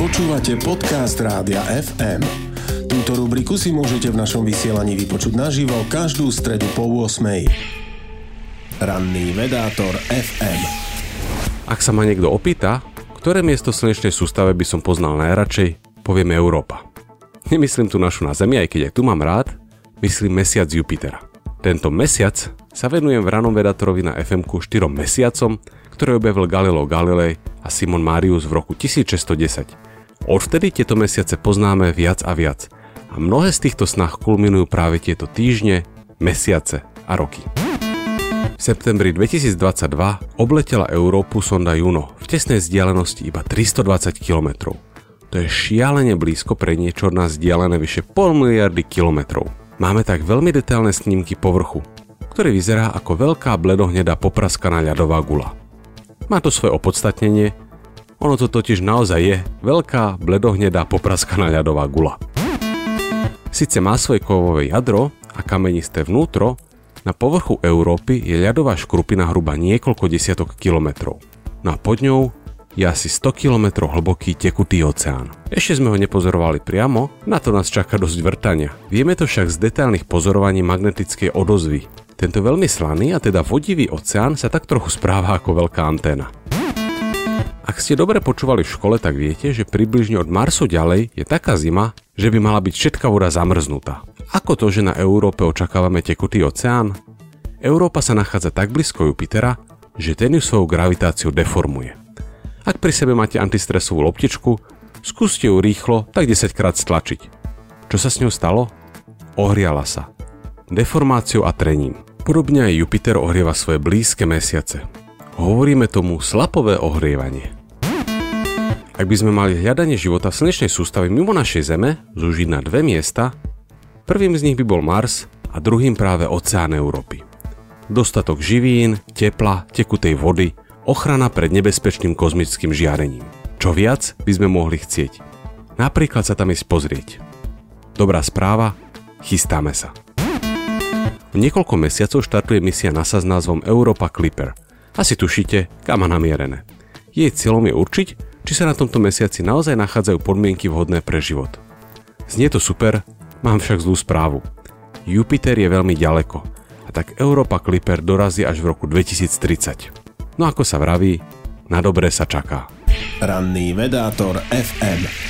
Počúvate podcast Rádia FM. Túto rubriku si môžete v našom vysielaní vypočuť naživo každú stredu po 8. Ranný vedátor FM. Ak sa ma niekto opýta, ktoré miesto slnečnej sústave by som poznal najradšej, poviem Európa. Nemyslím tu našu na Zemi, aj keď aj tu mám rád, myslím mesiac Jupitera. Tento mesiac sa venujem v ranom vedátorovi na fm 4 mesiacom, ktoré objavil Galileo Galilei a Simon Marius v roku 1610. Odvtedy tieto mesiace poznáme viac a viac a mnohé z týchto snah kulminujú práve tieto týždne, mesiace a roky. V septembri 2022 obletela Európu sonda Juno v tesnej vzdialenosti iba 320 km. To je šialene blízko pre niečo od nás vzdialené vyše pol miliardy kilometrov. Máme tak veľmi detailné snímky povrchu, ktorý vyzerá ako veľká bledohnedá popraskaná ľadová gula. Má to svoje opodstatnenie, ono to totiž naozaj je veľká, bledohnedá, popraskaná ľadová gula. Sice má svoje kovové jadro a kamenisté vnútro, na povrchu Európy je ľadová škrupina hruba niekoľko desiatok kilometrov. No a pod ňou je asi 100 km hlboký tekutý oceán. Ešte sme ho nepozorovali priamo, na to nás čaká dosť vrtania. Vieme to však z detailných pozorovaní magnetickej odozvy, tento veľmi slaný a teda vodivý oceán sa tak trochu správa ako veľká anténa. Ak ste dobre počúvali v škole, tak viete, že približne od Marsu ďalej je taká zima, že by mala byť všetká voda zamrznutá. Ako to, že na Európe očakávame tekutý oceán? Európa sa nachádza tak blízko Jupitera, že ten ju svojou gravitáciou deformuje. Ak pri sebe máte antistresovú loptičku, skúste ju rýchlo tak 10 krát stlačiť. Čo sa s ňou stalo? Ohriala sa. Deformáciou a trením. Podobne aj Jupiter ohrieva svoje blízke mesiace. Hovoríme tomu slapové ohrievanie. Ak by sme mali hľadanie života v slnečnej sústave mimo našej Zeme zúžiť na dve miesta, prvým z nich by bol Mars a druhým práve oceán Európy. Dostatok živín, tepla, tekutej vody, ochrana pred nebezpečným kozmickým žiarením. Čo viac by sme mohli chcieť? Napríklad sa tam ísť pozrieť. Dobrá správa, chystáme sa. V niekoľko mesiacov štartuje misia NASA s názvom Europa Clipper. Asi tušíte, kam má namierené. Jej cieľom je určiť, či sa na tomto mesiaci naozaj nachádzajú podmienky vhodné pre život. Znie to super, mám však zlú správu. Jupiter je veľmi ďaleko a tak Europa Clipper dorazí až v roku 2030. No ako sa vraví, na dobré sa čaká. Ranný vedátor FM